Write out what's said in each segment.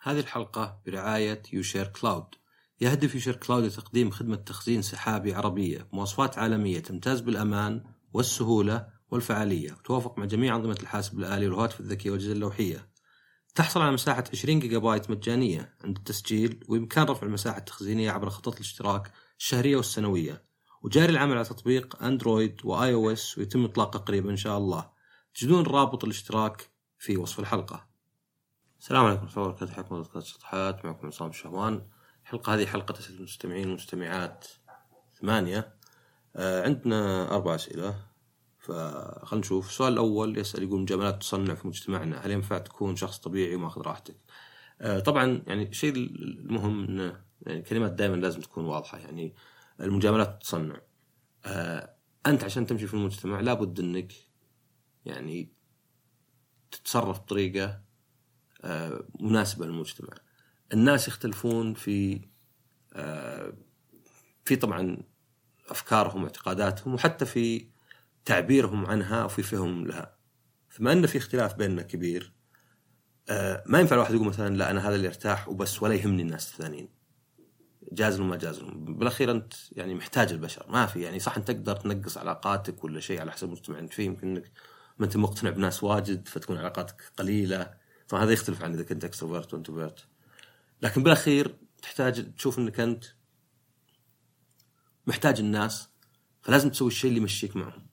هذه الحلقة برعاية يوشير كلاود. يهدف يوشير كلاود لتقديم خدمة تخزين سحابي عربية بمواصفات عالمية تمتاز بالأمان والسهولة والفعالية وتتوافق مع جميع أنظمة الحاسب الآلي والهواتف الذكية والأجهزة اللوحية. تحصل على مساحة 20 جيجا بايت مجانية عند التسجيل وبإمكان رفع المساحة التخزينية عبر خطط الاشتراك الشهرية والسنوية. وجاري العمل على تطبيق أندرويد وآي أو إس ويتم إطلاقه قريبا إن شاء الله. تجدون رابط الاشتراك في وصف الحلقة. السلام عليكم ورحمة الله وبركاته. حياكم الله بودكاست شطحات معكم عصام الشهوان الحلقة هذه حلقة أسئلة المستمعين والمستمعات ثمانية. آه عندنا أربع أسئلة. فخلنا نشوف. السؤال الأول يسأل يقول مجاملات تصنع في مجتمعنا هل ينفع تكون شخص طبيعي وماخذ راحتك؟ آه طبعا يعني الشيء المهم إنه يعني كلمات دائما لازم تكون واضحة. يعني المجاملات تصنع. آه أنت عشان تمشي في المجتمع لابد أنك يعني تتصرف بطريقة آه مناسبة للمجتمع. الناس يختلفون في آه في طبعا أفكارهم واعتقاداتهم وحتى في تعبيرهم عنها وفي فهمهم لها. فما أن في اختلاف بيننا كبير آه ما ينفع الواحد يقول مثلا لا أنا هذا اللي أرتاح وبس ولا يهمني الناس الثانيين. جاز وما جاز بالأخير أنت يعني محتاج البشر. ما في يعني صح أنت تقدر تنقص علاقاتك ولا شيء على حسب المجتمع انت فيه يمكن أنك ما أنت مقتنع بناس واجد فتكون علاقاتك قليلة. طبعا هذا يختلف عن إذا كنت extrovert و introvert لكن بالأخير تحتاج تشوف إنك أنت محتاج الناس فلازم تسوي الشيء اللي يمشيك معهم.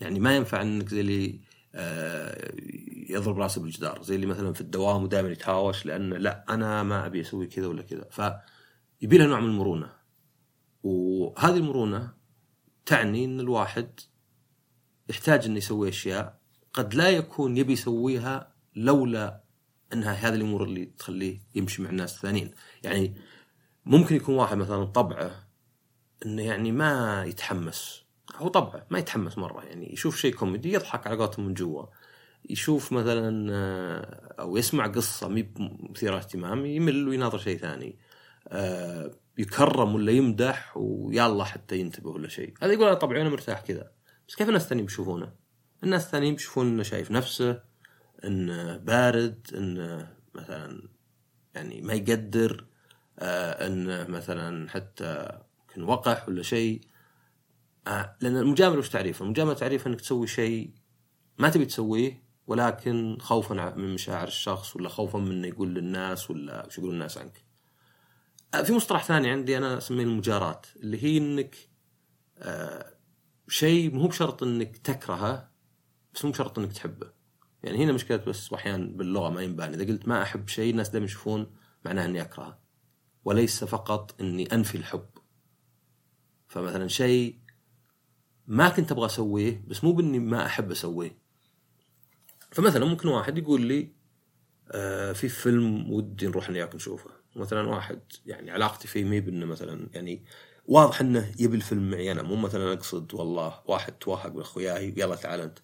يعني ما ينفع إنك زي اللي آه يضرب راسه بالجدار زي اللي مثلا في الدوام ودائما يتهاوش لأن لا أنا ما أبي أسوي كذا ولا كذا. فيبي لها نوع من المرونة. وهذه المرونة تعني إن الواحد يحتاج إنه يسوي أشياء قد لا يكون يبي يسويها لولا أنها هذه الأمور اللي تخليه يمشي مع الناس الثانيين. يعني ممكن يكون واحد مثلا طبعه إنه يعني ما يتحمس. هو طبعه ما يتحمس مرة يعني يشوف شيء كوميدي يضحك على قولتهم من جوا. يشوف مثلا أو يسمع قصة مي مثيرة اهتمام يمل ويناظر شيء ثاني. يكرم ولا يمدح ويلا حتى ينتبه ولا شيء. هذا يقول أنا طبعا أنا مرتاح كذا. بس كيف الناس الثانيين بيشوفونه؟ الناس الثانيين بيشوفون إنه شايف نفسه. انه بارد انه مثلا يعني ما يقدر آه انه مثلا حتى يمكن وقح ولا شيء آه لأن المجاملة وش تعريفها؟ المجاملة تعريفها إنك تسوي شيء ما تبي تسويه ولكن خوفا من مشاعر الشخص ولا خوفا من إنه يقول للناس ولا وش يقول الناس عنك. آه في مصطلح ثاني عندي أنا أسميه المجارات اللي هي إنك شيء مو بشرط إنك تكرهه بس مو بشرط إنك تحبه. يعني هنا مشكلة بس أحيانا باللغة ما ينبان إذا قلت ما أحب شيء الناس دائما يشوفون معناه إني أكرهه. وليس فقط إني أنفي الحب. فمثلا شيء ما كنت أبغى أسويه بس مو بإني ما أحب أسويه. فمثلا ممكن واحد يقول لي آه في فيلم ودي نروح وياك نشوفه، مثلا واحد يعني علاقتي فيه مي بإنه مثلا يعني واضح إنه يبي الفيلم معي أنا مو مثلا أقصد والله واحد توهق من اخوياي يلا تعال أنت.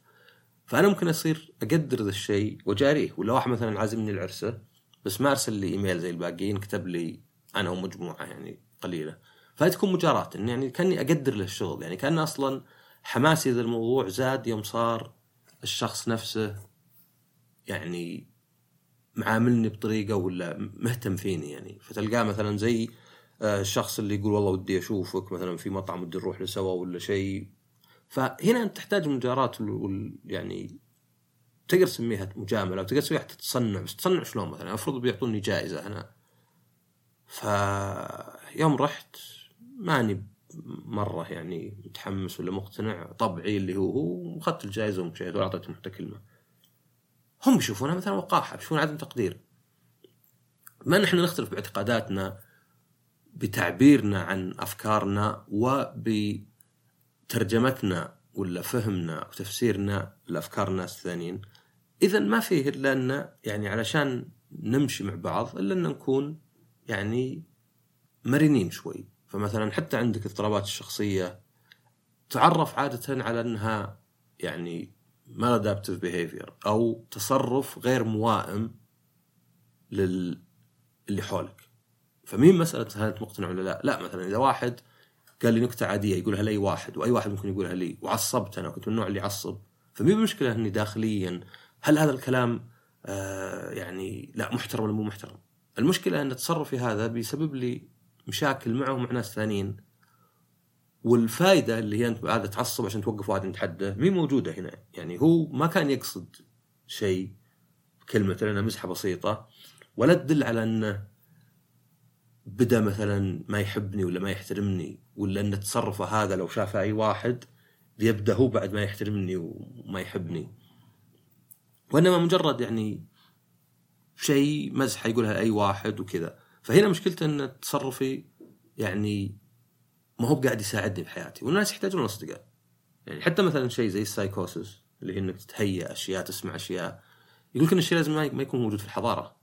فأنا ممكن أصير أقدر ذا الشيء واجاريه ولا واحد مثلا عازمني العرسة بس ما أرسل لي إيميل زي الباقيين كتب لي أنا ومجموعة يعني قليلة. فهذه تكون مجاراة إن يعني كأني أقدر له الشغل. يعني كأن أصلا حماسي ذا الموضوع زاد يوم صار الشخص نفسه يعني معاملني بطريقة ولا مهتم فيني يعني. فتلقاه مثلا زي الشخص اللي يقول والله ودي أشوفك مثلا في مطعم ودي نروح له سوا ولا شيء. فهنا أنت تحتاج مجارات وال يعني تقدر تسميها مجاملة وتقدر تسويها حتى تصنع بس تصنع شلون مثلا؟ المفروض بيعطوني جائزة أنا فيوم رحت ماني مرة يعني متحمس ولا مقتنع طبعي اللي هو هو أخذت الجائزة ومشيت ولا اعطيتهم حتى كلمة. هم يشوفونها مثلا وقاحة يشوفون عدم تقدير. ما نحن نختلف باعتقاداتنا بتعبيرنا عن أفكارنا وبترجمتنا ولا فهمنا وتفسيرنا لافكار الناس الثانيين اذا ما فيه إلا أن يعني علشان نمشي مع بعض إلا أن نكون يعني مرنين شوي. فمثلا حتى عندك اضطرابات الشخصية تعرف عادة على أنها يعني ما adaptive behavior أو تصرف غير موائم لل اللي حولك. فمين مسألة هل أنت مقتنع ولا لا؟ لا مثلا إذا واحد قال لي نكتة عادية يقولها لأي واحد وأي واحد ممكن يقولها لي وعصبت أنا كنت من النوع اللي يعصب. فمي بمشكله إني داخليا هل هذا الكلام آه يعني لا محترم ولا مو محترم؟ المشكلة أن تصرفي هذا بيسبب لي مشاكل معه ومع ناس ثانيين. والفائده اللي هي أنت هذا تعصب عشان توقف واحد يتحدى مي موجودة هنا. يعني هو ما كان يقصد شيء كلمة لأنها مزحة بسيطة ولا تدل على أنه بدا مثلا ما يحبني ولا ما يحترمني ولا إن تصرفه هذا لو شافه أي واحد بيبدا هو بعد ما يحترمني وما يحبني. وإنما مجرد يعني شيء مزحة يقولها أي واحد وكذا. فهنا مشكلته إن تصرفي يعني ما هو قاعد يساعدني في حياتي والناس يحتاجون الاصدقاء يعني حتى مثلا شيء زي السايكوسس اللي هي إنك تتهيأ أشياء تسمع أشياء. يقول لك إن الشيء لازم ما يكون موجود في الحضارة.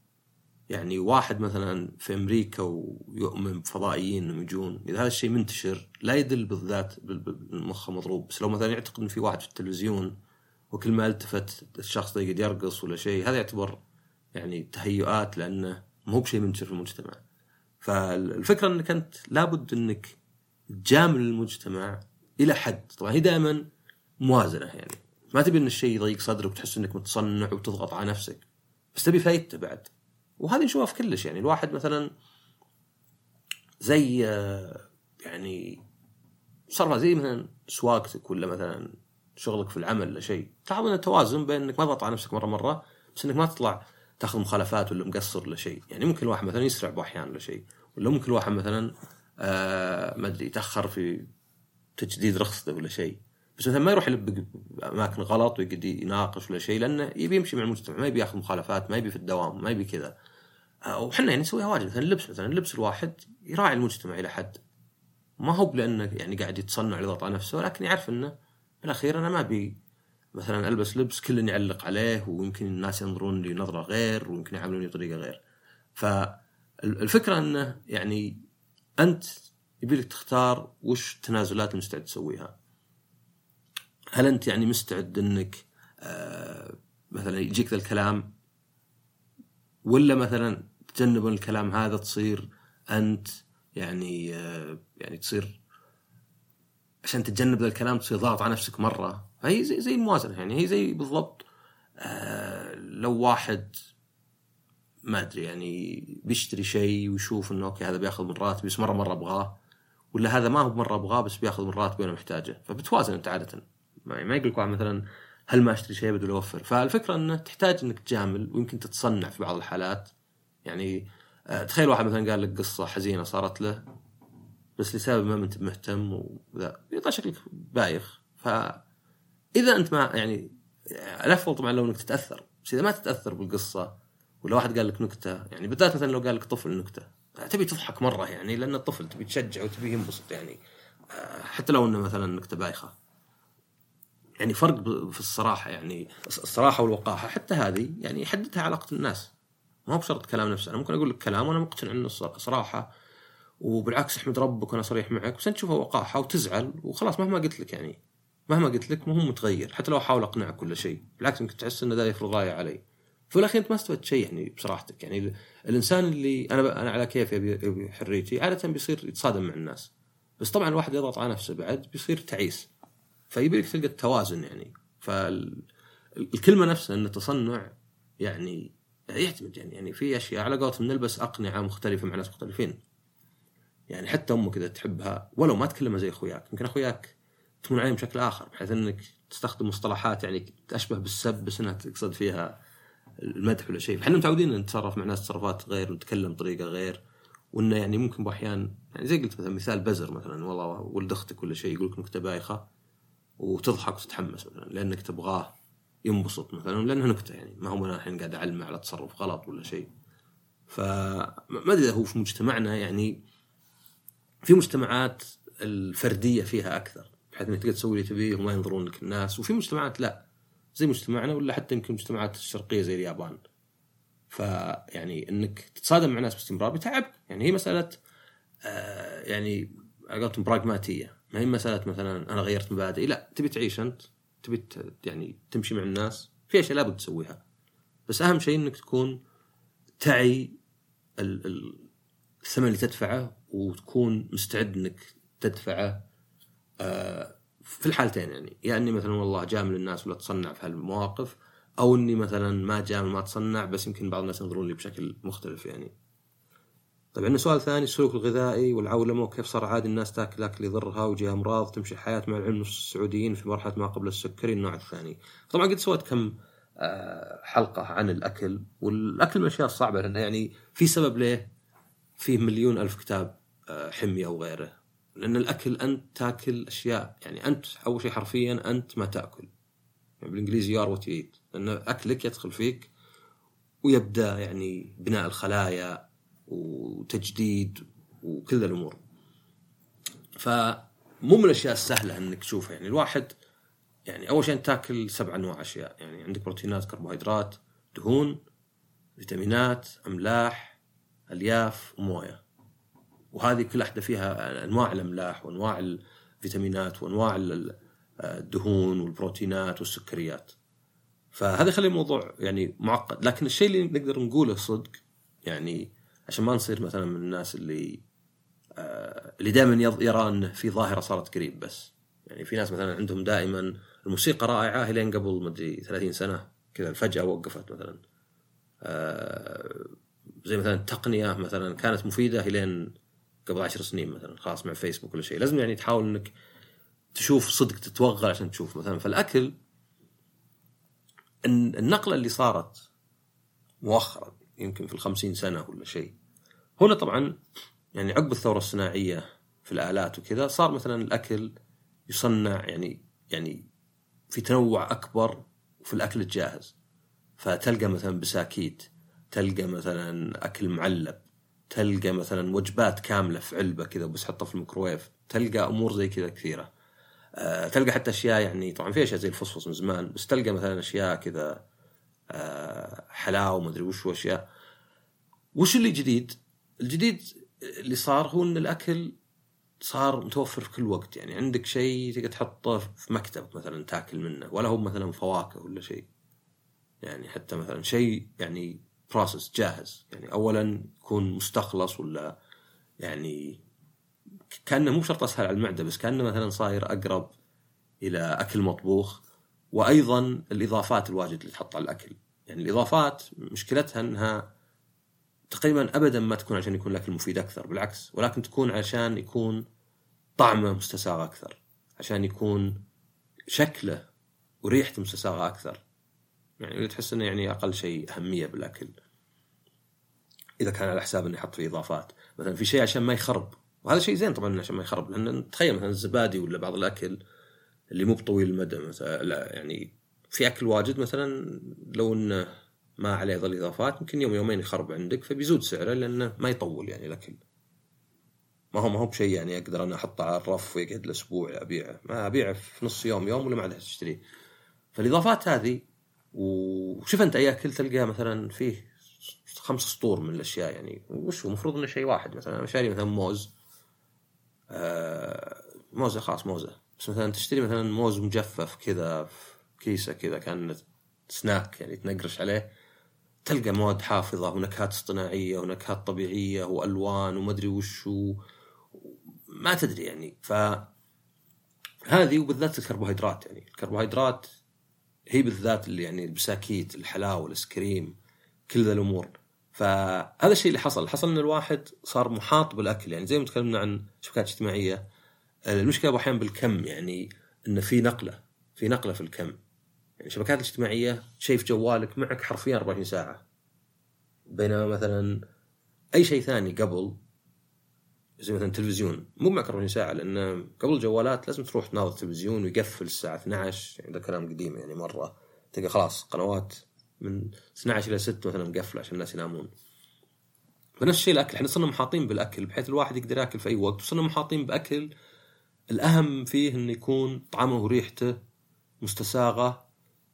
يعني واحد مثلا في أمريكا ويؤمن بفضائيين انهم يجون إذا هذا الشيء منتشر لا يدل بالذات بالمخ مضروب بس لو مثلا يعتقد إن في واحد في التلفزيون وكل ما التفت الشخص ده يرقص ولا شيء هذا يعتبر يعني تهيؤات لأنه مو بشيء منتشر في المجتمع. فالفكرة إنك أنت لابد إنك تجامل المجتمع إلى حد. طبعا هي دائما موازنة يعني. ما تبي إن الشيء يضيق صدرك وتحس إنك متصنع وتضغط على نفسك. بس تبي فايدته بعد. وهذه نشوفها في كلش يعني الواحد مثلا زي يعني صار زي مثلا سواقتك ولا مثلا شغلك في العمل ولا شيء. تحاول إن توازن بين إنك ما تضغط على نفسك مرة مرة بس إنك ما تطلع تاخذ مخالفات ولا مقصر ولا شيء. يعني ممكن الواحد مثلا يسرع بأحيان ولا شيء ولا ممكن الواحد مثلا آه ما أدري يتأخر في تجديد رخصته ولا شيء. بس مثلا ما يروح يلبق أماكن غلط ويقعد يناقش ولا شيء لأنه يبي يمشي مع المجتمع ما يبي ياخذ مخالفات ما يبي في الدوام ما يبي كذا. آه، وحنا يعني نسويها واجد مثلا اللبس مثلا اللبس الواحد يراعي المجتمع إلى حد ما هو لأنه يعني قاعد يتصنع ليضغط على نفسه ولكن يعرف إنه بالأخير أنا ما أبي مثلا ألبس لبس كل يعلق عليه ويمكن الناس ينظرون لي نظرة غير ويمكن يعاملوني بطريقة غير. فالفكرة إنه يعني أنت يبي لك تختار وش التنازلات المستعد تسويها. هل أنت يعني مستعد إنك آه مثلا يجيك ذا الكلام ولا مثلا تجنب الكلام هذا تصير أنت يعني آه يعني تصير عشان تتجنب ذا الكلام تصير ضاغط على نفسك مرة. فهي زي زي الموازنة يعني هي زي بالضبط آه لو واحد ما أدري يعني بيشتري شيء ويشوف إنه okay هذا بياخذ من راتبي بس مرة مرة أبغاه ولا هذا ما هو مرة أبغاه بس بياخذ من راتبي وأنا محتاجه. فبتوازن أنت عادة. ما, يقول لك مثلا هل ما أشتري شيء بدل أوفر؟ فالفكرة إنه تحتاج إنك تجامل ويمكن تتصنع في بعض الحالات. يعني آه تخيل واحد مثلا قال لك قصة حزينة صارت له بس لسبب ما أنت مهتم وذا يطلع شكلك بايخ. ف اذا أنت ما يعني الأفضل طبعا لو إنك تتأثر. بس إذا ما تتأثر بالقصة ولا واحد قال لك نكتة يعني بالذات مثلا لو قال لك طفل نكتة تبي تضحك مرة يعني لأن الطفل تبي تشجعه وتبي ينبسط يعني. آه، حتى لو إنه مثلا نكتة بايخة. يعني فرق في الصراحة يعني الصراحة والوقاحة حتى هذه يعني يحددها علاقه الناس. ما هو بشرط كلام نفسه أنا ممكن أقول لك كلام وأنا مقتنع إنه صراحة. وبالعكس أحمد ربك وأنا صريح معك. بس أنت تشوفها وقاحة وتزعل وخلاص مهما قلت لك يعني. مهما قلت لك مو متغير. حتى لو أحاول أقنعك كل شيء. بالعكس يمكن تحس ان ذا يفرض رايه علي. في الأخير أنت ما استفدت شيء يعني بصراحتك. يعني الإنسان اللي أنا أنا على كيف يبي حريتي؟ عادة بيصير يتصادم مع الناس. بس طبعا الواحد يضغط على نفسه بعد بيصير تعيس. فيبي لك تلقى التوازن يعني. فالكلمه نفسها إن التصنع يعني يعتمد يعني يعني في أشياء على قولتهم نلبس أقنعة مختلفة مع ناس مختلفين. يعني حتى أمك إذا تحبها ولو ما تكلمها زي أخوياك يمكن أخوياك تكون عليهم بشكل آخر بحيث إنك تستخدم مصطلحات يعني تشبه بالسب بس إنها تقصد فيها المدح ولا شيء. فإحنا متعودين نتصرف مع ناس تصرفات غير ونتكلم بطريقة غير وإنه يعني ممكن بأحيان يعني زي قلت مثلا مثال بزر مثلا والله ولد أختك ولا شيء يقول لك نكته بايخة وتضحك وتتحمس مثلا لأنك تبغاه. ينبسط مثلا لأنه نكتة يعني. ما هو أنا الحين قاعد أعلمه على تصرف غلط ولا شيء. فما أدري هو في مجتمعنا يعني في مجتمعات الفردية فيها أكثر بحيث إنك تقدر تسوي اللي تبيه وما ينظرون لك الناس. وفي مجتمعات لا زي مجتمعنا ولا حتى يمكن المجتمعات الشرقية زي اليابان. فيعني إنك تتصادم مع ناس باستمرار بتعبك يعني هي مسألة آه يعني على براغماتيه ما هي مسألة مثلا أنا غيرت مبادئي. لا تبي تعيش أنت. تبي يعني تمشي مع الناس في أشياء لابد تسويها. بس أهم شيء إنك تكون تعي الثمن اللي تدفعه وتكون مستعد إنك تدفعه آه، في الحالتين يعني. يا يعني إني مثلا والله جامل الناس ولا تصنع في هالمواقف أو إني مثلا ما جامل ما تصنع بس يمكن بعض الناس ينظرون لي بشكل مختلف يعني. طيب عندنا سؤال ثاني السلوك الغذائي والعولمة وكيف صار عادي الناس تاكل اكل يضرها ويجيها أمراض تمشي الحياة مع العلم السعوديين في مرحلة ما قبل السكري النوع الثاني. طبعا قد سويت كم آه، حلقة عن الأكل والأكل من الأشياء الصعبة لأنه يعني في سبب ليه فيه مليون ألف كتاب آه، حميه وغيره لأن الأكل أنت تاكل أشياء يعني أنت أول شيء حرفيا أنت ما تأكل. يعني بالإنجليزي you are what you eat لأن أكلك يدخل فيك ويبدأ يعني بناء الخلايا وتجديد وكل الأمور. فمو من الأشياء السهلة إنك تشوفها. يعني الواحد يعني أول شيء تاكل سبع أنواع أشياء. يعني عندك بروتينات كربوهيدرات دهون فيتامينات أملاح ألياف ومويه وهذه كل واحدة فيها أنواع الأملاح وأنواع الفيتامينات وأنواع الدهون والبروتينات والسكريات. فهذا يخلي الموضوع يعني معقد. لكن الشيء اللي نقدر نقوله صدق يعني عشان ما نصير مثلا من الناس اللي آه اللي دائما يرى ان في ظاهرة صارت قريب بس. يعني في ناس مثلا عندهم دائما الموسيقى رائعة لين قبل مدري 30 سنة كذا فجأة وقفت مثلا. آه زي مثلا التقنيه مثلا كانت مفيدة لين قبل عشر سنين مثلا خلاص مع فيسبوك ولا شيء. لازم يعني تحاول إنك تشوف صدق تتوغل عشان تشوف مثلا. فالأكل النقلة اللي صارت مؤخرا يمكن في الخمسين سنة ولا شيء هنا طبعا يعني عقب الثورة الصناعية في الآلات وكذا صار مثلا الأكل يصنع يعني يعني في تنوع أكبر في الأكل الجاهز. فتلقى مثلا بساكيت تلقى مثلا أكل معلب تلقى مثلا وجبات كاملة في علبة كذا بس حطها في الميكروويف تلقى أمور زي كذا كثيرة. أه تلقى حتى أشياء يعني طبعا في أشياء زي الفصفص من زمان بس تلقى مثلا أشياء كذا أه حلاوة ومدري وش وأشياء. وش اللي جديد؟ الجديد اللي صار هو إن الأكل صار متوفر في كل وقت. يعني عندك شيء تقدر تحطه في مكتبك مثلا تاكل منه ولا هو مثلا فواكه ولا شيء. يعني حتى مثلا شيء يعني بروسس جاهز. يعني اولا يكون مستخلص ولا يعني كأنه مو شرط أسهل على المعدة بس كأنه مثلا صاير أقرب إلى أكل مطبوخ. وأيضا الإضافات الواجد اللي تحط على الأكل. يعني الإضافات مشكلتها إنها تقريبا ابدا ما تكون عشان يكون الأكل مفيد أكثر بالعكس ولكن تكون عشان يكون طعمه مستساغ أكثر عشان يكون شكله وريحته مستساغة أكثر. يعني تحس إنه يعني أقل شيء أهمية بالأكل. إذا كان على حساب إنه يحط فيه إضافات. مثلا في شيء عشان ما يخرب. وهذا شيء زين طبعا عشان ما يخرب لأن تخيل مثلا الزبادي ولا بعض الأكل اللي مو بطويل المدى مثلا لا يعني في أكل واجد مثلا لو إنه ما عليه ظل إضافات يمكن يوم يومين يخرب عندك فبيزود سعره لأنه ما يطول يعني الاكل ما هو ما هو بشيء يعني أقدر أنا أحطه على الرف ويقعد له أسبوع أبيعه. ما أبيعه في نص يوم يوم ولا ما عاد تشتريه فالإضافات هذه وشوف أنت اي اكل تلقاه مثلا فيه خمس سطور من الأشياء يعني وش هو؟ المفروض إنه شيء واحد مثلا. أنا شاري مثلا موز آه موزة خلاص موزة. بس مثلا تشتري مثلا موز مجفف كذا في كيسة كذا كان سناك يعني تنقرش عليه. تلقى مواد حافظة ونكهات اصطناعية ونكهات طبيعية وألوان ومدري وش ما تدري يعني. ف هذه وبالذات الكربوهيدرات يعني. الكربوهيدرات هي بالذات اللي يعني البساكيت الحلاوة الايس كريم كل ذا الأمور. فهذا الشيء اللي حصل. حصل إن الواحد صار محاط بالأكل يعني. زي ما تكلمنا عن شبكات اجتماعية. المشكلة أحيانا بالكم يعني انه في نقلة. في نقلة في الكم. يعني الشبكات الاجتماعيه شيء في جوالك معك حرفيا 24 ساعة. بينما مثلا أي شيء ثاني قبل زي مثلا تلفزيون مو معك 24 ساعة لأن قبل الجوالات لازم تروح تناظر التلفزيون ويقفل الساعة 12 يعني ده كلام قديم يعني مرة. تلقى خلاص قنوات من 12 إلى 6 مثلا مقفلة عشان الناس ينامون. فنفس الشيء الأكل. إحنا صرنا محاطين بالأكل بحيث الواحد يقدر يأكل في أي وقت. وصرنا محاطين بأكل. الأهم فيه انه يكون طعمه وريحته مستساغة.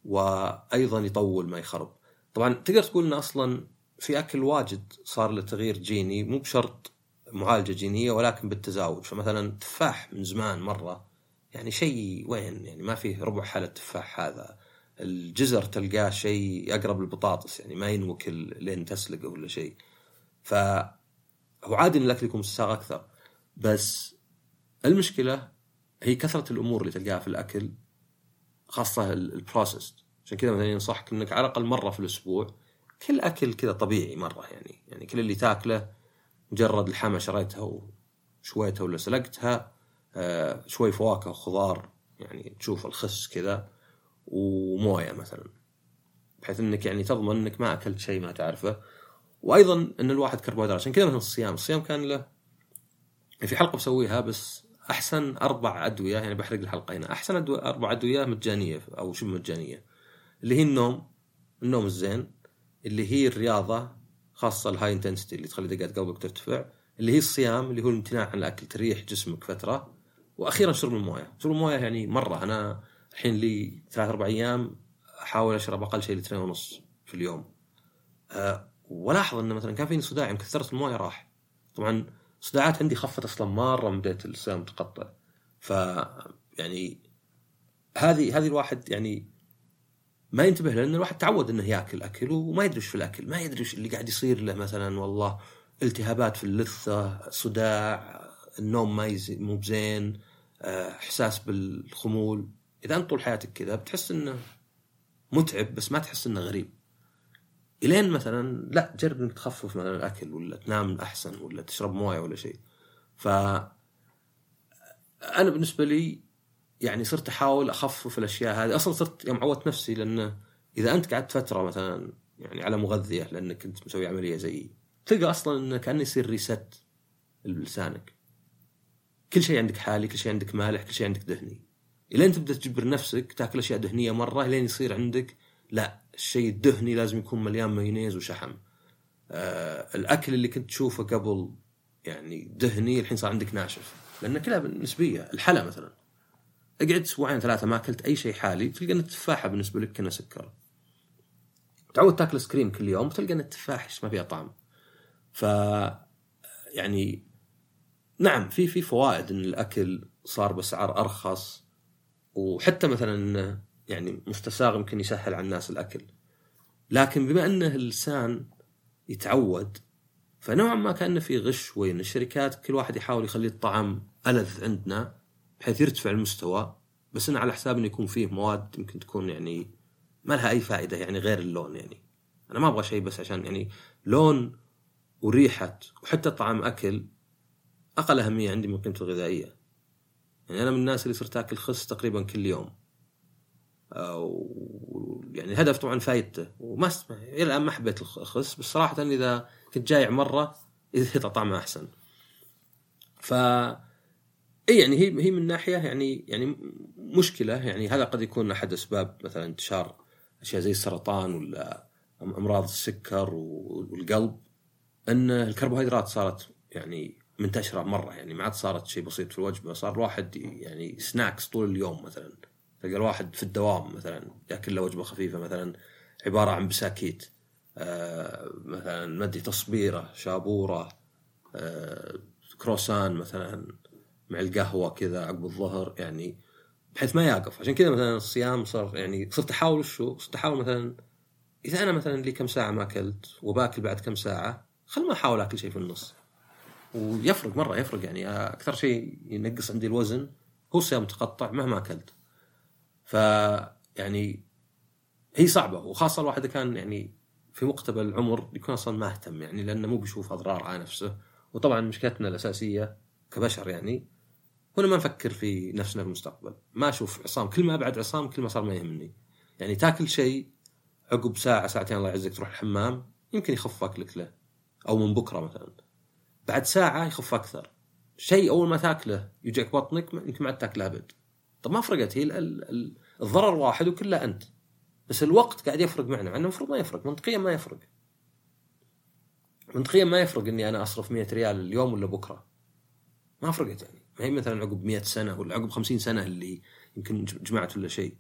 وأيضا يطول ما يخرب. طبعا تقدر تقول انه أصلا في أكل واجد صار له تغيير جيني مو بشرط معالجة جينية ولكن بالتزاوج. فمثلا تفاح من زمان مرة يعني شيء وين؟ يعني ما فيه ربع حالة تفاح هذا. الجزر تلقاه شيء أقرب للبطاطس يعني ما ينوكل لين تسلقه ولا شيء. ف هو عادي إن الأكل يكون مستساغ أكثر بس المشكلة هي كثرة الأمور اللي تلقاها في الأكل خاصة البروسيس عشان كذا مثلا ينصحك إنك على الأقل مرة في الأسبوع كل أكل كذا طبيعي مرة يعني. يعني كل اللي تاكله مجرد الحمى شريتها وشويتها ولا سلقتها آه، شوي فواكه وخضار يعني تشوف الخس كذا وموية مثلا. بحيث إنك يعني تضمن إنك ما أكلت شيء ما تعرفه. وأيضا إن الواحد كربوهيدرات عشان كذا مثلا الصيام الصيام كان له في حلقة بسويها بس أحسن أربع أدوية يعني بحرق الحلقة هنا. أحسن أدوية أربع أدوية مجانية أو شبه مجانية؟ اللي هي النوم النوم الزين. اللي هي الرياضة خاصة ال high intensity اللي تخلي دقات قلبك ترتفع. اللي هي الصيام اللي هو الامتناع عن الأكل تريح جسمك فترة. وأخيرا شرب الموية. شرب الموية يعني مرة. أنا الحين لي ثلاث أربع أيام أحاول أشرب أقل شيء لترين ونص في اليوم. أه ولاحظ انه مثلا كان فيني صداع يوم كثرت الموية راح. طبعا صداعات عندي خفت أصلا مرة من بداية الصيام تقطع ف يعني هذه هذه الواحد يعني ما ينتبه لأن الواحد تعود إنه يأكل أكل وما يدري في الأكل، ما يدري اللي قاعد يصير له مثلا والله التهابات في اللثة، صداع، النوم ما يزي مو بزين، آه، إحساس بالخمول، إذا أنت طول حياتك كذا بتحس إنه متعب بس ما تحس إنه غريب. إلين مثلا لا جرب إنك تخفف مثلا الأكل ولا تنام أحسن ولا تشرب موية ولا شيء. ف أنا بالنسبة لي يعني صرت أحاول أخفف الأشياء هذه. أصلا صرت يوم عودت نفسي لأنه إذا أنت قعدت فترة مثلا يعني على مغذية لانك كنت مسوي عملية زيي تلقى أصلا انه كأنه يصير ريست لسانك. كل شيء عندك حالي كل شيء عندك مالح كل شيء عندك دهني. إلين تبدأ تجبر نفسك تاكل أشياء دهنية مرة لين يصير عندك لا الشيء الدهني لازم يكون مليان مايونيز وشحم. آه الأكل اللي كنت تشوفه قبل يعني دهني الحين صار عندك ناشف لأن كلها نسبيه الحلا مثلا. أقعد أسبوعين ثلاثة ما أكلت أي شيء حالي تلقى ان التفاحه بالنسبة لك كنا سكر. تعود تاكل سكريم كل يوم تلقى ان التفاح ما فيها طعم. ف يعني نعم في في فوائد إن الأكل صار بأسعار أرخص وحتى مثلا يعني مستساغ يمكن يسهل على الناس الأكل. لكن بما انه اللسان يتعود فنوعا ما كأن في غش وين الشركات كل واحد يحاول يخلي الطعم ألذ عندنا بحيث يرتفع المستوى بس إنه على حساب إنه يكون فيه مواد يمكن تكون يعني ما لها أي فائدة يعني غير اللون يعني. أنا ما أبغى شيء بس عشان يعني لون وريحة وحتى طعم أكل أقل أهمية عندي من قيمته الغذائية. يعني أنا من الناس اللي صرت آكل خس تقريبا كل يوم. يعني الهدف طبعا فايدته وما إلى الآن ما حبيت الخس بس صراحة إذا كنت جايع مرة إذا طعمه أحسن. ف إي يعني هي هي من ناحية يعني يعني مشكلة. يعني هذا قد يكون أحد أسباب مثلا انتشار أشياء زي السرطان ولا أمراض السكر والقلب إن الكربوهيدرات صارت يعني منتشرة مرة. يعني ما عاد صارت شيء بسيط في الوجبة صار الواحد يعني سناكس طول اليوم مثلا. تلقى الواحد في الدوام مثلا يأكل له وجبة خفيفة مثلا عبارة عن بساكيت آه مثلا مدي تصبيرة شابورة آه كروسان مثلا مع القهوة كذا عقب الظهر يعني بحيث ما يقف. عشان كذا مثلا الصيام صار يعني صرت أحاول شو صرت أحاول مثلا إذا أنا مثلا لي كم ساعة ما أكلت وباكل بعد كم ساعة خل ما أحاول أكل شيء في النص. ويفرق مرة يفرق يعني أكثر شيء ينقص عندي الوزن هو الصيام متقطع مهما أكلت. ف يعني هي صعبة وخاصة الواحد كان يعني في مقتبل العمر يكون أصلا ما أهتم يعني لأنه مو بيشوف أضرار على نفسه. وطبعا مشكلتنا الأساسية كبشر يعني هنا ما نفكر في نفسنا في المستقبل. ما أشوف عصام كل ما أبعد عصام كل ما صار ما يهمني. يعني تاكل شيء عقب ساعة ساعتين الله يعزك تروح الحمام يمكن يخف أكلك له. أو من بكرة مثلا. بعد ساعة يخف أكثر. شيء أول ما تاكله يوجعك بطنك يمكن ما تاكله أبد. طب ما فرقت هي الضرر واحد وكله أنت. بس الوقت قاعد يفرق معنا مع إنه المفروض ما يفرق منطقيا ما يفرق. منطقيا ما يفرق إني أنا أصرف 100 ريال اليوم ولا بكرة. ما فرقت يعني. ما هي مثلا عقب 100 سنة ولا عقب 50 سنة اللي يمكن جمعت ولا شيء.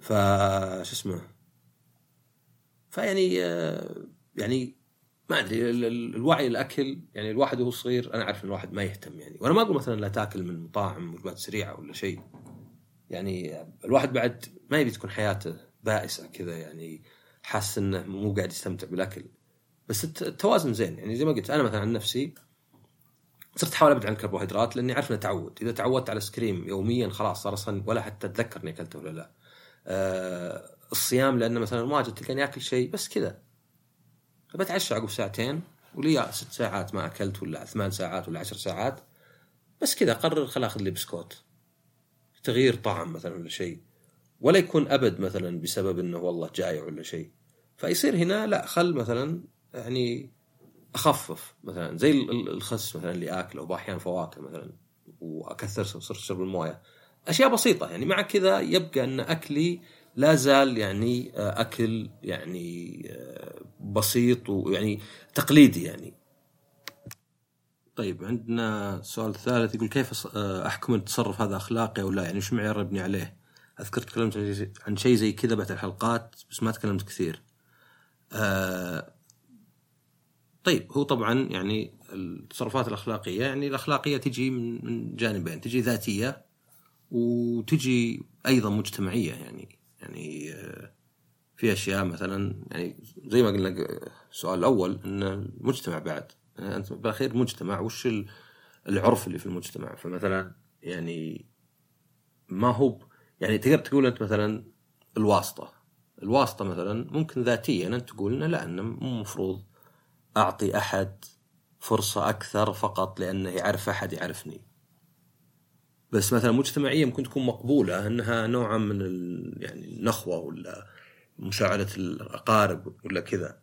ف شو اسمه؟ فيعني آه، يعني ما أدري الوعي الأكل يعني الواحد وهو صغير أنا أعرف إن الواحد ما يهتم يعني. وأنا ما أقول مثلا لا تأكل من مطاعم وجبات سريعة ولا شيء. يعني الواحد بعد ما يبي تكون حياته بائسة كذا يعني حاسس إنه مو قاعد يستمتع بالأكل. بس التوازن زين. يعني زي ما قلت أنا مثلا عن نفسي صرت أحاول أبعد عن الكربوهيدرات لأني عارف إنه تعود. إذا تعودت على سكريم يوميا خلاص صار أصلا ولا حتى أتذكر إني أكلته ولا لا. آه الصيام لأنه مثلا واجد تلقاني أكل شيء بس كذا. بتعشى عقب ساعتين ولي ست ساعات ما أكلت ولا ثمان ساعات ولا عشر ساعات بس كذا أقرر خل آخذ لي بسكوت. تغيير طعم مثلا ولا شيء ولا يكون أبد مثلا بسبب إنه والله جايع ولا شيء. فيصير هنا لا خل مثلا يعني أخفف مثلا زي ال- ال- الخس مثلا اللي آكله واحيانا فواكه مثلا وأكثر صرت اشرب الموية. أشياء بسيطة يعني مع كذا يبقى إن أكلي لا زال يعني آه، أكل يعني آه، بسيط ويعني تقليدي يعني. طيب عندنا السؤال الثالث يقول كيف آه، أحكم التصرف هذا أخلاقي أو لا؟ يعني شو معيار ابني عليه؟ اذكر تكلمت عن شيء- زي كذا بعد الحلقات بس ما تكلمت كثير. آه، طيب هو طبعا يعني التصرفات الأخلاقية يعني الأخلاقية تجي من جانبين تجي ذاتية وتجي أيضا مجتمعية يعني يعني آه، في أشياء مثلا يعني زي ما قلنا السؤال الأول إن المجتمع بعد. أنت بالأخير مجتمع وش ال- العرف اللي في المجتمع؟ فمثلا يعني ما هو يعني تقدر تقول أنت مثلا الواسطة. الواسطة مثلا ممكن ذاتيا أنت تقول إنه لا إنه مو مفروض أعطي أحد فرصة أكثر فقط لأنه يعرف أحد يعرفني. بس مثلا مجتمعيا ممكن تكون مقبولة إنها نوعا من. يعني النخوة ولا مساعدة الأقارب ولا كذا.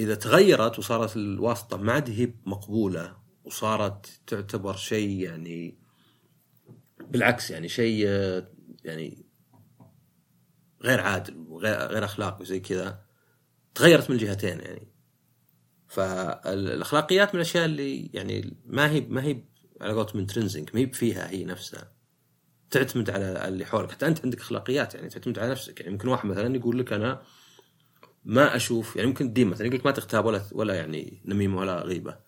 فاذا تغيرت وصارت الواسطة ما عاد هي مقبولة وصارت تعتبر شيء يعني بالعكس يعني شيء يعني غير عادل وغير غير أخلاقي وزي كذا تغيرت من الجهتين يعني. فالأخلاقيات من الأشياء اللي يعني ما هي ما هي على قولتهم انترنزنج ما هي فيها هي نفسها. تعتمد على اللي حولك. حتى أنت عندك أخلاقيات يعني تعتمد على نفسك. يعني ممكن واحد مثلا يقول لك أنا ما أشوف يعني ممكن الدين مثلا يقول لك ما تغتاب ولا ولا يعني نميمة ولا غيبة.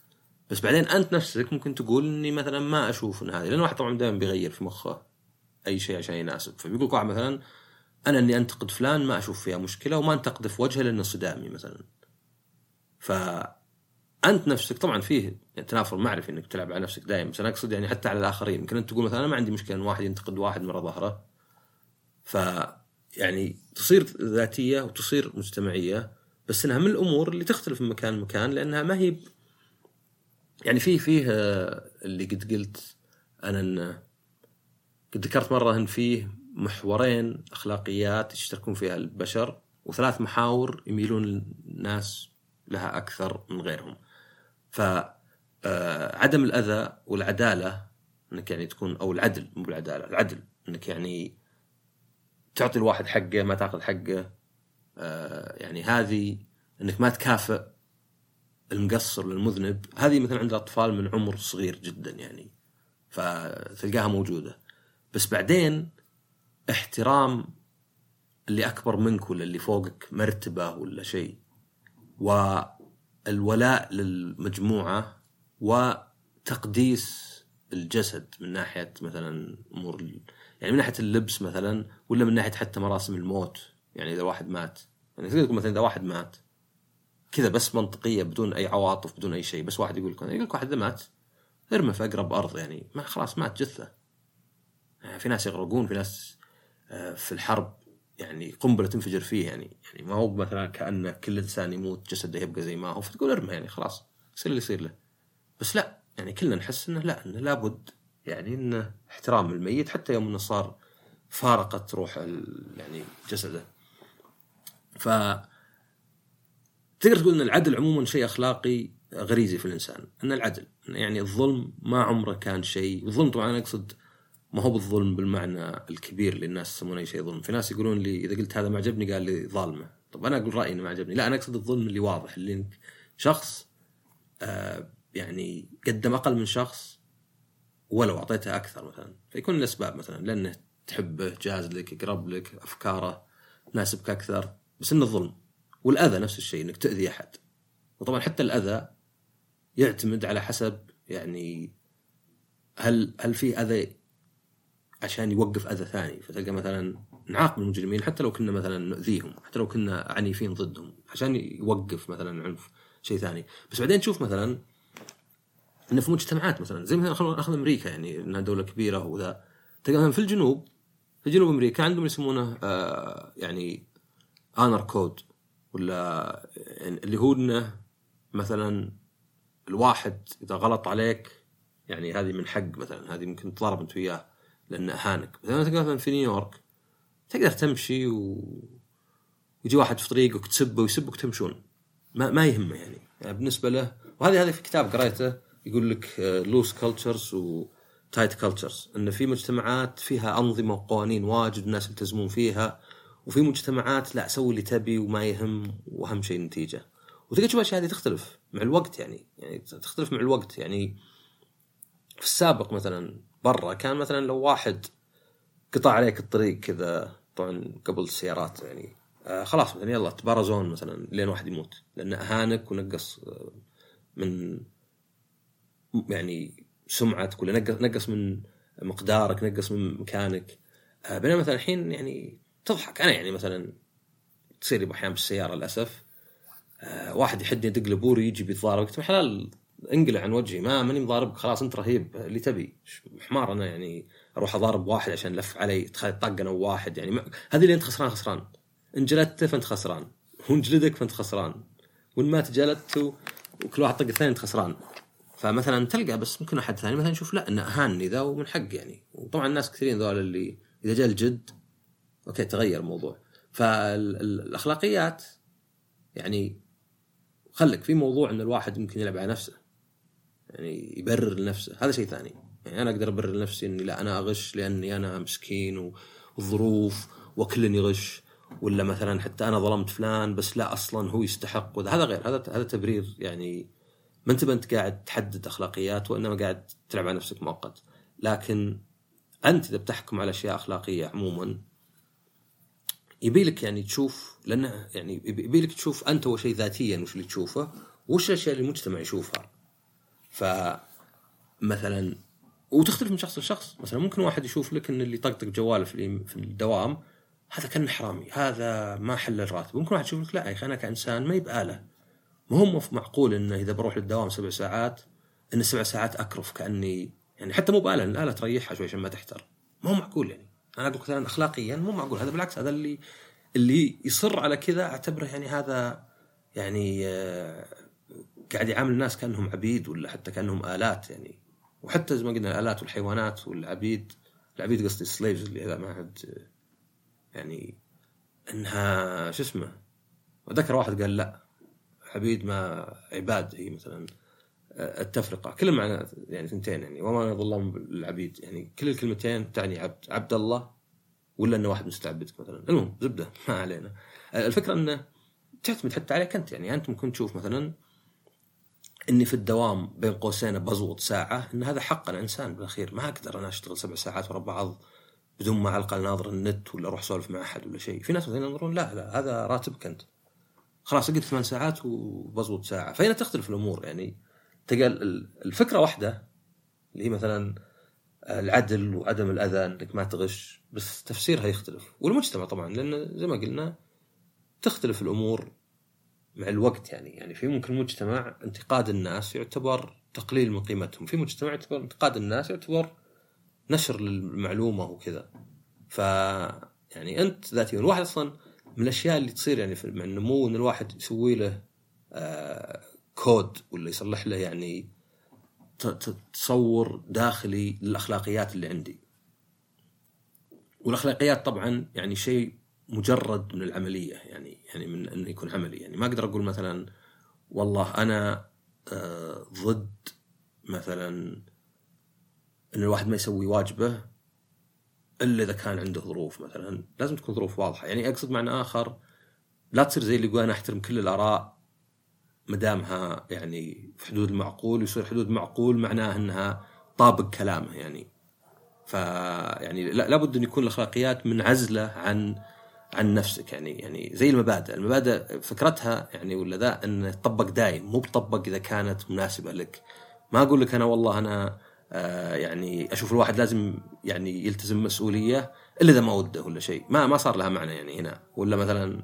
بس بعدين أنت نفسك ممكن تقول إني مثلا ما أشوف إن هذه لأن واحد طبعا دائما بيغير في مخه أي شيء عشان يناسب. فبيقول لك واحد مثلا أنا إني أنتقد فلان ما أشوف فيها مشكلة وما انتقده في وجهه لأنه صدامي مثلا. فانت نفسك طبعا فيه يعني تنافر معرفي إنك تلعب على نفسك دائما بس أنا أقصد يعني حتى على الآخرين. يمكن أنت تقول مثلا أنا ما عندي مشكلة إن واحد ينتقد واحد من ظهره. ف يعني تصير ذاتية وتصير مجتمعية بس إنها من الأمور اللي تختلف من مكان لمكان لأنها ما هي يعني فيه فيه آه، اللي قد قلت أنا إن قد ذكرت مرة إن فيه محورين أخلاقيات يشتركون فيها البشر وثلاث محاور يميلون الناس لها أكثر من غيرهم. ف آه، عدم الأذى والعدالة إنك يعني تكون أو العدل مو بالعدالة، العدل إنك يعني تعطي الواحد حقه ما تاخذ حقه. آه، يعني هذه إنك ما تكافئ المقصر للمذنب. هذه مثلا عند الأطفال من عمر صغير جدا يعني فتلقاها موجودة. بس بعدين احترام اللي أكبر منك ولا اللي فوقك مرتبة ولا شيء والولاء للمجموعة وتقديس الجسد من ناحية مثلا أمور يعني من ناحية اللبس مثلا ولا من ناحية حتى مراسم الموت؟ يعني إذا واحد مات. يعني تقدر تقول مثلا إذا واحد مات كذا بس منطقية بدون أي عواطف بدون أي شيء بس واحد يقول لك يقول لك واحد إذا مات ارمه في أقرب أرض. يعني ما خلاص مات جثة. يعني في ناس يغرقون في ناس آه، في الحرب يعني قنبلة تنفجر فيه. يعني يعني ما هو مثلا كانه كل إنسان يموت جسده يبقى زي ما هو فتقول ارمه يعني خلاص يصير اللي يصير له. بس لا يعني كلنا نحس إنه لا إنه لابد يعني إنه احترام الميت حتى يوم إنه صار فارقت روح يعني جسده. ف تقدر تقول إن العدل عموما شيء أخلاقي غريزي في الإنسان. إن العدل يعني الظلم ما عمره كان شيء. الظلم طبعا أنا أقصد ما هو بالظلم بالمعنى الكبير اللي الناس يسمونه شيء ظلم. في ناس يقولون لي إذا قلت هذا ما عجبني قال لي ظالمه. طب أنا أقول رأيي إنه ما عجبني. لا أنا أقصد الظلم اللي واضح اللي شخص آه يعني قدم أقل من شخص ولو اعطيته أكثر مثلا. فيكون الأسباب مثلا لأنه تحبه جاز لك يقرب لك أفكاره ناسبك أكثر. بس إنه ظلم. والأذى نفس الشيء إنك تأذي أحد. وطبعا حتى الأذى يعتمد على حسب يعني هل هل في أذى عشان يوقف أذى ثاني. فتلقى مثلا نعاقب المجرمين حتى لو كنا مثلا نؤذيهم حتى لو كنا عنيفين ضدهم عشان يوقف مثلا عنف شيء ثاني. بس بعدين تشوف مثلا إنه في مجتمعات مثلا زي مثلا نأخذ أمريكا يعني إنها دولة كبيرة وذا. تلقى في الجنوب في جنوب أمريكا عندهم يسمونه آه يعني انر كود ولا يعني اللي هو إنه مثلا الواحد إذا غلط عليك يعني هذه من حق مثلا هذه ممكن تضارب أنت وياه لأنه أهانك. مثلا مثلا في نيويورك تقدر تمشي و يجي واحد في طريقك تسبه ويسبك تمشون. ما ما يهمه يعني. يعني بالنسبة له وهذه هذه في كتاب قريته يقول لك loose cultures و tight cultures إن في مجتمعات فيها أنظمة وقوانين واجد الناس يلتزمون فيها وفي مجتمعات لا سوي اللي تبي وما يهم وأهم شيء النتيجة. وتقدر تشوف الاشياء هذه تختلف مع الوقت يعني يعني تختلف مع الوقت. يعني في السابق مثلا برا كان مثلا لو واحد قطع عليك الطريق كذا طبعا قبل السيارات يعني آه خلاص مثلا يلا تبارزون مثلا لين واحد يموت. لأنه أهانك ونقص آه من يعني سمعتك ولا نقص نقص من مقدارك نقص من مكانك. آه بينما مثلا الحين يعني تضحك. أنا يعني مثلا تصير لي أحيانا بالسيارة للأسف. آه واحد يحدني يدق لبوري يجي بيتضارب. حلال انقلع عن وجهي. ما ماني مضاربك. خلاص أنت رهيب. اللي تبي. حمار أنا يعني أروح أضارب واحد عشان لف علي. تخلي طق أنا وواحد يعني. هذه اللي أنت خسران خسران. ان جلدته فأنت خسران. وان جلدك فأنت خسران. وإن ما تجلدت وكل واحد طق الثاني أنت خسران. فمثلا تلقى بس ممكن أحد ثاني مثلا يشوف لا انه اهانني ذا ومن حق يعني. وطبعا الناس كثيرين ذول اللي إذا جاء الجد okay تغير الموضوع. فالأخلاقيات يعني خلك في موضوع إن الواحد ممكن يلعب على نفسه يعني يبرر لنفسه. هذا شيء ثاني. يعني أنا أقدر أبرر لنفسي إني لا أنا أغش لأني أنا مسكين والظروف وكل يغش. ولا مثلا حتى أنا ظلمت فلان بس لا أصلا هو يستحق. هذا غير. هذا هذا تبرير يعني ما انت أنت قاعد تحدد أخلاقيات وإنما قاعد تلعب على نفسك مؤقت. لكن أنت إذا بتحكم على أشياء أخلاقية عموما يبي لك يعني تشوف لأنه يعني يبي لك تشوف أنت أول شيء ذاتيا وش اللي تشوفه وش الأشياء اللي المجتمع يشوفها. ف مثلا وتختلف من شخص لشخص. مثلا ممكن واحد يشوف لك إن اللي طقطق جواله في في الدوام هذا كان حرامي هذا ما حل الراتب. ممكن واحد يشوف لك لا يا أخي أنا كإنسان ما يبآله ما هو معقول إنه إذا بروح للدوام سبع ساعات إن السبع ساعات أكرف كأني يعني حتى مو بآلة الآلة تريحها شوي عشان ما تحتر. ما هو معقول يعني. أنا أقول مثلا اخلاقيا مو معقول هذا بالعكس هذا اللي اللي يصر على كذا أعتبره يعني هذا يعني آه قاعد يعامل الناس كأنهم عبيد ولا حتى كأنهم آلات يعني. وحتى زي ما قلنا الآلات والحيوانات والعبيد العبيد قصدي السليفز اللي هذا ما حد يعني إنها شو اسمه وذكر واحد قال لا. عبيد ما عباد هي مثلا التفرقة. كل معنى يعني ثنتين يعني. وما ظلام العبيد يعني كل الكلمتين تعني عبد. عبد الله ولا إنه واحد مستعبدك مثلا. المهم زبدة. ما علينا. الفكرة إنه تعتمد حتى عليك أنت. يعني أنت ممكن تشوف مثلا إني في الدوام بين قوسين بزوط ساعة إن هذا حق أنا انسان بالأخير. ما أقدر أنا أشتغل سبع ساعات ورا بعض بدون ما على الاقل ناظر النت ولا أروح أسولف مع أحد ولا شيء. في ناس مثلا ينظرون لا لا هذا راتبك أنت. خلاص أقعد ثمان ساعات وبزوط ساعة. فهنا تختلف الأمور يعني تلقى الفكرة واحدة اللي هي مثلا العدل وعدم الأذى إنك ما تغش بس تفسيرها يختلف. والمجتمع طبعا لأن زي ما قلنا تختلف الأمور مع الوقت يعني. يعني في ممكن مجتمع انتقاد الناس يعتبر تقليل من قيمتهم. في مجتمع يعتبر انتقاد الناس يعتبر نشر للمعلومة وكذا. ف يعني أنت ذاتيا الواحد أصلا من الأشياء اللي تصير يعني في مع النمو إن الواحد يسوي له آه كود ولا يصلح له يعني تصور داخلي للأخلاقيات اللي عندي. والأخلاقيات طبعا يعني شيء مجرد من العملية يعني يعني من إنه يكون عملي. يعني ما أقدر أقول مثلا والله أنا آه ضد مثلا إن الواحد ما يسوي واجبه إلا إذا كان عنده ظروف مثلا. لازم تكون ظروف واضحة. يعني أقصد معنى آخر لا تصير زي اللي يقول أنا أحترم كل الآراء ما دامها يعني في حدود المعقول ويصير حدود معقول معناه إنها طابق كلامه يعني. ف يعني لابد أن يكون الأخلاقيات منعزلة عن عن نفسك يعني. يعني زي المبادئ، المبادئ فكرتها يعني ولا ذا انه تطبق دايم مو بطبق إذا كانت مناسبة لك. ما أقول لك أنا والله أنا يعني أشوف الواحد لازم يعني يلتزم مسؤولية إلا إذا ما وده ولا شيء، ما ما صار لها معنى يعني هنا. ولا مثلا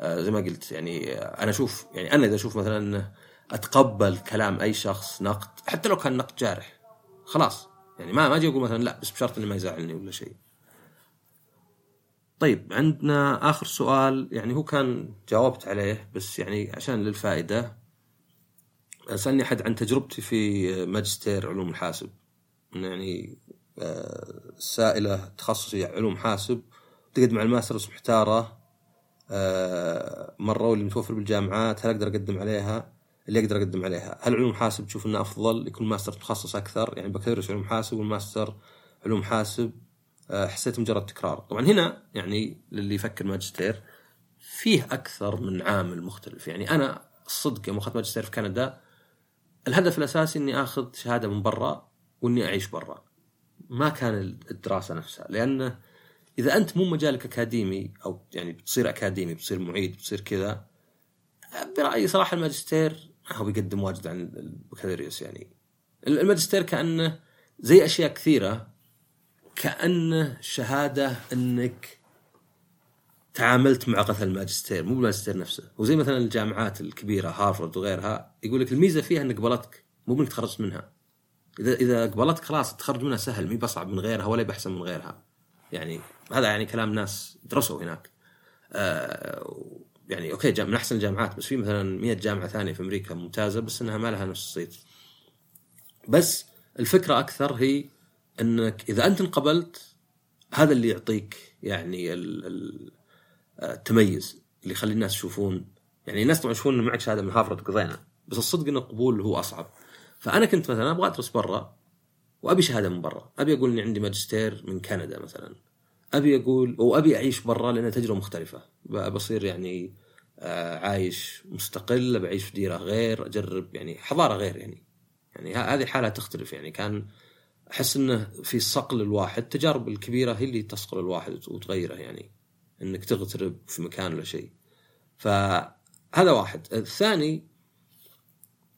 آه زي ما قلت يعني أنا أشوف يعني أنا إذا أشوف مثلا أتقبل كلام أي شخص نقد حتى لو كان نقد جارح خلاص. يعني ما ما أجي أقول مثلا لا بس بشرط إنه ما يزعلني ولا شيء. طيب عندنا آخر سؤال. يعني هو كان جاوبت عليه بس يعني عشان للفائدة سالني أحد عن تجربتي في ماجستير علوم الحاسب. يعني آه، سائلة تخصصي علوم حاسب. تقدم على الماستر بس محتارة آه، مرة واللي متوفر بالجامعات هل أقدر أقدم عليها؟ اللي أقدر أقدم عليها، هل علوم حاسب تشوف إنه أفضل؟ يكون ماستر تخصص أكثر. يعني بكالوريوس علوم حاسب والماستر علوم حاسب. آه، حسيت مجرد تكرار، طبعا هنا يعني للي يفكر ماجستير فيه أكثر من عامل مختلف، يعني أنا الصدق يوم أخذت ماجستير في كندا الهدف الأساسي إني آخذ شهادة من برا. وإني أعيش برا. ما كان الدراسة نفسها لأنه إذا أنت مو مجالك أكاديمي أو يعني بتصير أكاديمي بتصير معيد بتصير كذا برأيي صراحة الماجستير ما هو بيقدم واجد عن البكالوريوس يعني. الماجستير كأنه زي أشياء كثيرة كأنه شهادة إنك تعاملت مع قتل الماجستير مو بالماجستير نفسه. وزي مثلا الجامعات الكبيرة هارفرد وغيرها يقول لك الميزة فيها إنك قبلتك مو إنك تخرجت منها. اذا إذا قبلتك خلاص التخرج منها سهل مي بصعب من غيرها ولا بحسن من غيرها. يعني هذا يعني كلام ناس درسوا هناك. آه يعني okay من أحسن الجامعات بس في مثلا 100 جامعة ثانية في أمريكا ممتازة بس إنها ما لها نفس الصيت. بس الفكرة أكثر هي إنك إذا أنت انقبلت هذا اللي يعطيك يعني التميز اللي يخلي الناس يشوفون. يعني الناس طبعا يشوفون معك شهادة من هارفرد وقضينا بس الصدق ان القبول هو أصعب. فأنا كنت مثلا أبغى أدرس برا وأبي شهادة من برا. أبي أقول إني عندي ماجستير من كندا مثلا. أبي أقول وابي أعيش برا لأن تجربة مختلفة. بصير يعني آه، عايش مستقل بعيش في ديرة غير أجرب يعني حضارة غير يعني. يعني هذه الحاله تختلف يعني. كان أحس إنه في صقل الواحد التجارب الكبيرة هي اللي تصقل الواحد وتغيره يعني. إنك تغترب في مكان ولا شيء. فهذا واحد. الثاني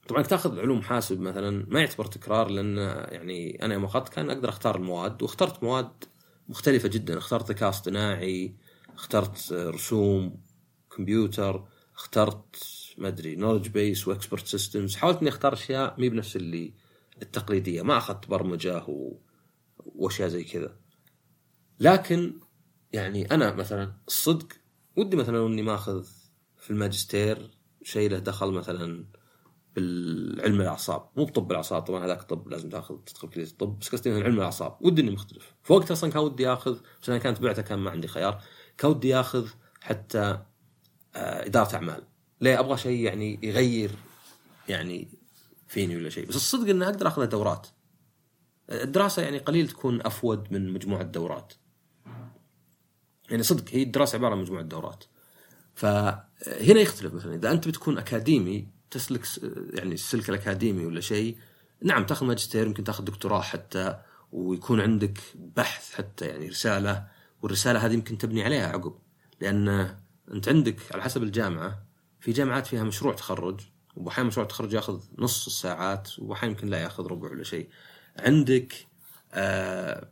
طبعا تاخذ علوم حاسب مثلا ما يعتبر تكرار لأن يعني أنا يوم أخذت كان أقدر أختار المواد واخترت مواد مختلفة جدا اخترت ذكاء اصطناعي اخترت رسوم كمبيوتر اخترت ما أدري knowledge base و expert systems حاولت إني أختار أشياء مي بنفس اللي التقليدية ما أخذت برمجة. وأشياء زي كذا لكن يعني أنا مثلا الصدق ودي مثلا إني ماخذ في الماجستير شيء له دخل مثلا بالعلم الأعصاب. مو بطب الأعصاب طبعا هذاك طب لازم تاخذ تدخل كلية الطب بس قصدي علم الأعصاب. ودي إني مختلف. فوقت أصلا كان ودي آخذ بس أنا كانت بعته كان ما عندي خيار كان ودي آخذ حتى آه، إدارة أعمال. ليه؟ أبغى شيء يعني يغير يعني فيني ولا شيء. بس الصدق إني أقدر أخذ دورات الدراسة يعني قليل تكون افود من مجموعة دورات. يعني صدق هي الدراسة عبارة عن مجموعة دورات. فهنا يختلف مثلا. إذا أنت بتكون أكاديمي تسلك يعني السلك الأكاديمي ولا شيء. نعم تاخذ ماجستير يمكن تاخذ دكتوراه حتى ويكون عندك بحث حتى يعني رسالة والرسالة هذه يمكن تبني عليها عقب. لأن أنت عندك على حسب الجامعة في جامعات فيها مشروع تخرج وأحيانا مشروع التخرج ياخذ نص الساعات وأحيانا يمكن لا ياخذ ربع ولا شيء. عندك آه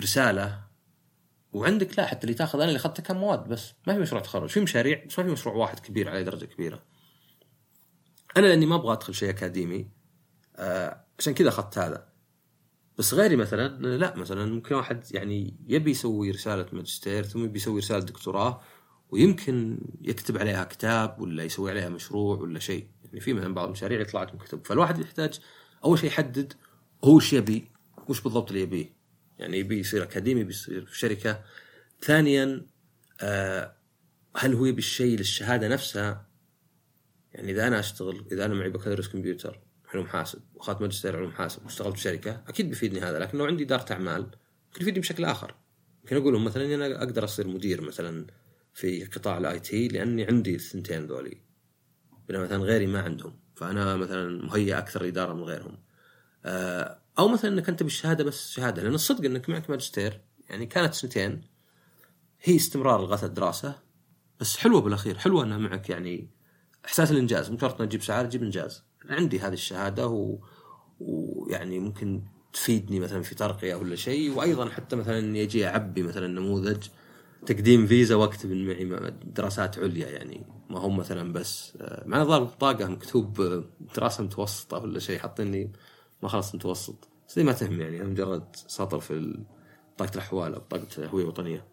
رسالة وعندك لا حتى اللي تاخذ أنا اللي أخذته كان مواد بس. ما في مشروع تخرج في مشاريع بس ما في مشروع واحد كبير على درجة كبيرة. أنا لأني ما أبغى أدخل شيء أكاديمي آه عشان كذا أخذت هذا. بس غيري مثلا لا مثلا ممكن واحد يعني يبي يسوي رسالة ماجستير ثم يبي يسوي رسالة دكتوراه ويمكن يكتب عليها كتاب ولا يسوي عليها مشروع ولا شيء. يعني في مثلا بعض المشاريع يطلع لكم كتب. فالواحد يحتاج أول شيء يحدد هو وش يبي وش بالضبط اللي يبيه. يعني يبي يصير أكاديمي بيصير في شركة. ثانيا آه هل هو يبي الشيء للشهادة نفسها؟ يعني إذا أنا أشتغل إذا أنا معي بكالوريوس كمبيوتر علوم حاسب واخذت ماجستير علوم حاسب واشتغلت في شركة أكيد بيفيدني هذا لكن لو عندي إدارة أعمال ممكن يفيدني بشكل آخر. يمكن أقول مثلا أنا أقدر أصير مدير مثلا في قطاع ال IT لأني عندي الثنتين ذولي. بينما مثلا غيري ما عندهم فأنا مثلا مهيئ أكثر اداره من غيرهم. آه، أو مثلا إنك أنت بالشهادة بس شهادة لأن الصدق إنك معك ماجستير يعني كانت سنتين هي استمرار لغاية الدراسة بس حلوة بالأخير حلوة إنها معك يعني إحساس الإنجاز مو شرط تجيب سعادة تجيب إنجاز. عندي هذه الشهادة و... ويعني ممكن تفيدني مثلا في ترقية ولا شيء. وأيضا حتى مثلا إني أجي أعبي مثلا نموذج تقديم فيزا واكتب معي دراسات عليا يعني. ما هم مثلا بس آه، مع ظهر البطاقه مكتوب آه، دراسة متوسطة ولا شيء حاطيني ما خلص متوسط. بس ما تهم يعني مجرد سطر في بطاقه الأحوال أو بطاقه هويه وطنيه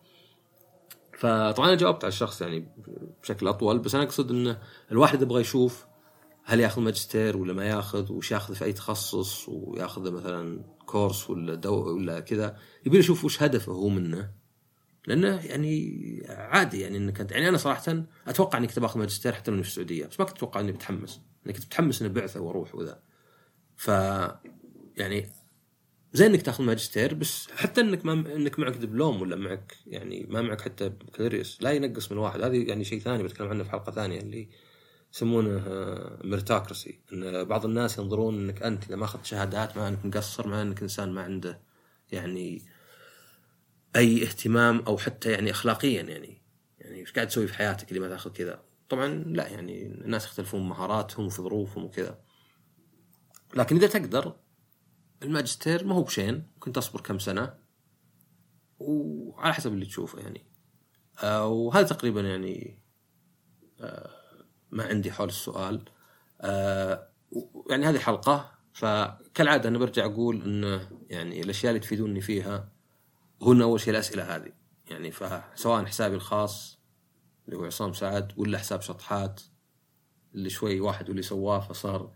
فطبعا أنا جاوبت على الشخص يعني بشكل أطول بس أنا أقصد ان الواحد يبغى يشوف هل ياخذ ماجستير ولا ما ياخذ وش ياخذ في أي تخصص وياخذ مثلا كورس ولا دو ولا كذا. يبي يشوف وش هدفه هو منه. لأنه يعني عادي يعني إنك يعني أنا صراحة أتوقع إني كنت باخذ ماجستير حتى لو في السعودية بس ما كنت أتوقع إني بتحمس اني كنت متحمس اني بعثه وأروح وذا. ف يعني زين إنك تاخذ ماجستير بس حتى إنك ما إنك معك دبلوم ولا معك يعني ما معك حتى بكالوريوس لا ينقص من واحد. هذه يعني شيء ثاني بتكلم عنه في حلقة ثانية اللي يسمونه ميرتاكرسي إن بعض الناس ينظرون إنك أنت إذا ما أخذت شهادات مع إنك مقصر مع إنك إنسان ما عنده يعني أي اهتمام أو حتى يعني اخلاقيا يعني. يعني إيش قاعد تسوي في حياتك اللي ما تاخذ كذا؟ طبعا لا يعني الناس يختلفون مهاراتهم وفي ظروفهم وكذا. لكن إذا تقدر الماجستير ما هو بشين ممكن تصبر كم سنة. وعلى حسب اللي تشوفه يعني. آه وهذا تقريبا يعني آه ما عندي حول السؤال. آه يعني هذه حلقة. فكالعادة أنا برجع أقول انه يعني الأشياء اللي تفيدوني فيها هن أول شيء الأسئلة هذه. يعني فسواء حسابي الخاص اللي هو عصام سعد ولا حساب شطحات اللي شوي واحد واللي سواه فصار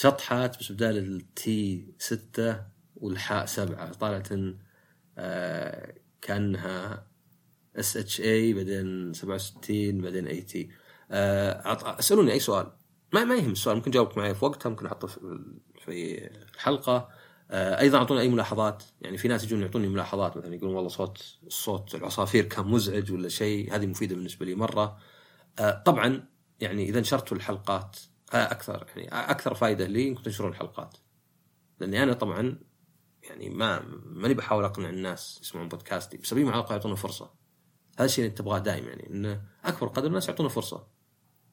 شطحات بس بدال التي ستة والحاء سبعة طالعة آه كأنها S H A بعدين 67 بعدين A T آه اسالوني أي سؤال. ما ما يهم السؤال ممكن جاوبك معي في وقتها ممكن أحطه في الحلقة. آه أيضا اعطوني أي ملاحظات؟ يعني في ناس يجون يعطوني ملاحظات مثلا يقولون والله صوت الصوت العصافير كان مزعج ولا شيء هذه مفيدة بالنسبة لي مرة. آه طبعا يعني إذا نشرتوا الحلقات أكثر يعني أكثر فائده لي انكم تنشرون الحلقات. لأني أنا طبعا يعني ما ماني بحاول أقنع الناس يسمعون بودكاستي بس ابيهم على الاقل يعطونا فرصة. هذا الشيء اللي تبغاه دائما يعني انه أكبر قدر الناس يعطونا فرصة.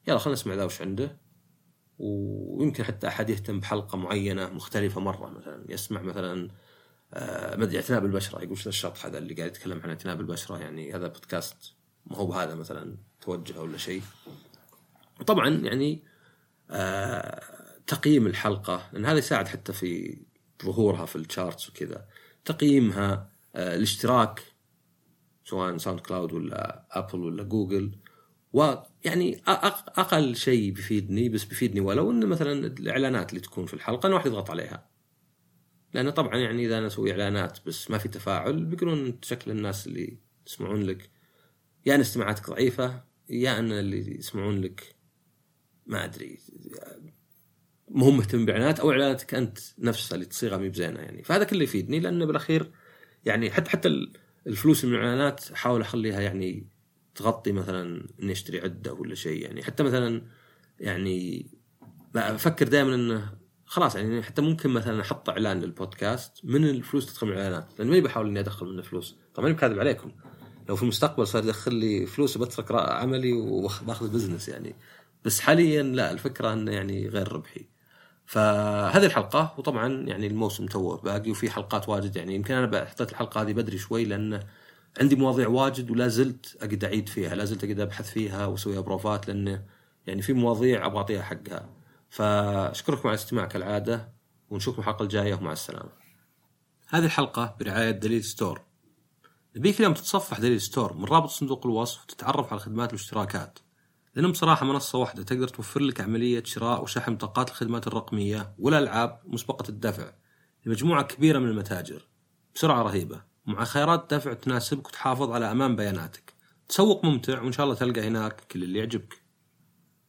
يلا خلينا نسمع ذا وش عنده. ويمكن حتى أحد يهتم بحلقة معينة مختلفة مرة مثلا يسمع مثلا آه ما أدري اعتناء بالبشرة يقول شو الشطح هذا اللي قاعد يتكلم عن اعتناء بالبشرة؟ يعني هذا بودكاست ما هو بهذا مثلا توجه ولا شيء. وطبعا يعني تقييم الحلقة لأن هذا يساعد حتى في ظهورها في ال charts وكذا. تقييمها آه الاشتراك سواء SoundCloud ولا Apple ولا جوجل ويعني أقل شيء بيفيدني بس بيفيدني ولو إن مثلا الإعلانات اللي تكون في الحلقة إن واحد يضغط عليها. لأنه طبعا يعني إذا أنا أسوي إعلانات بس ما في تفاعل بيقولون شكل الناس اللي يسمعون لك يا أن استماعاتك ضعيفة يا أن اللي يسمعون لك ما أدري. مو مهتم باعلانات أو إعلاناتك أنت نفسها اللي تصيغها مي بزينة يعني. فهذا كله يفيدني لأنه بالأخير يعني حتى حتى الفلوس من الإعلانات أحاول أخليها يعني تغطي مثلا إني أشتري عدة ولا شيء يعني. حتى مثلا يعني أفكر دائما إنه خلاص يعني حتى ممكن مثلا أحط إعلان للبودكاست من الفلوس تدخل من الإعلانات لأن ماني بحاول إني أدخل منه فلوس. طبعا ماني بكاذب عليكم. لو في المستقبل صار يدخل لي فلوس وبترك عملي وباخذ بزنس يعني. بس حاليا لا الفكرة إنه يعني غير ربحي. فهذه الحلقة وطبعا يعني الموسم توه باقي وفي حلقات واجد. يعني يمكن أنا حطيت الحلقة هذه بدري شوي لأن عندي مواضيع واجد ولا زلت أقعد أعيد فيها لا زلت أقعد أبحث فيها وأسويها بروفات لأنه يعني في مواضيع أبغى أعطيها حقها. فأشكركم على الاستماع كالعادة ونشوفكم الحلقة الجاية ومع السلامة. هذه الحلقة برعاية دليل ستور. نبيك اليوم تتصفح دليل ستور من رابط صندوق الوصف وتتعرف على الخدمات والاشتراكات لأنهم بصراحة منصة واحدة تقدر توفر لك عملية شراء وشحن بطاقات الخدمات الرقمية والألعاب مسبقة الدفع لمجموعة كبيرة من المتاجر. بسرعة رهيبة. ومع خيارات دفع تناسبك وتحافظ على أمان بياناتك. تسوق ممتع وإن شاء الله تلقى هناك كل اللي يعجبك.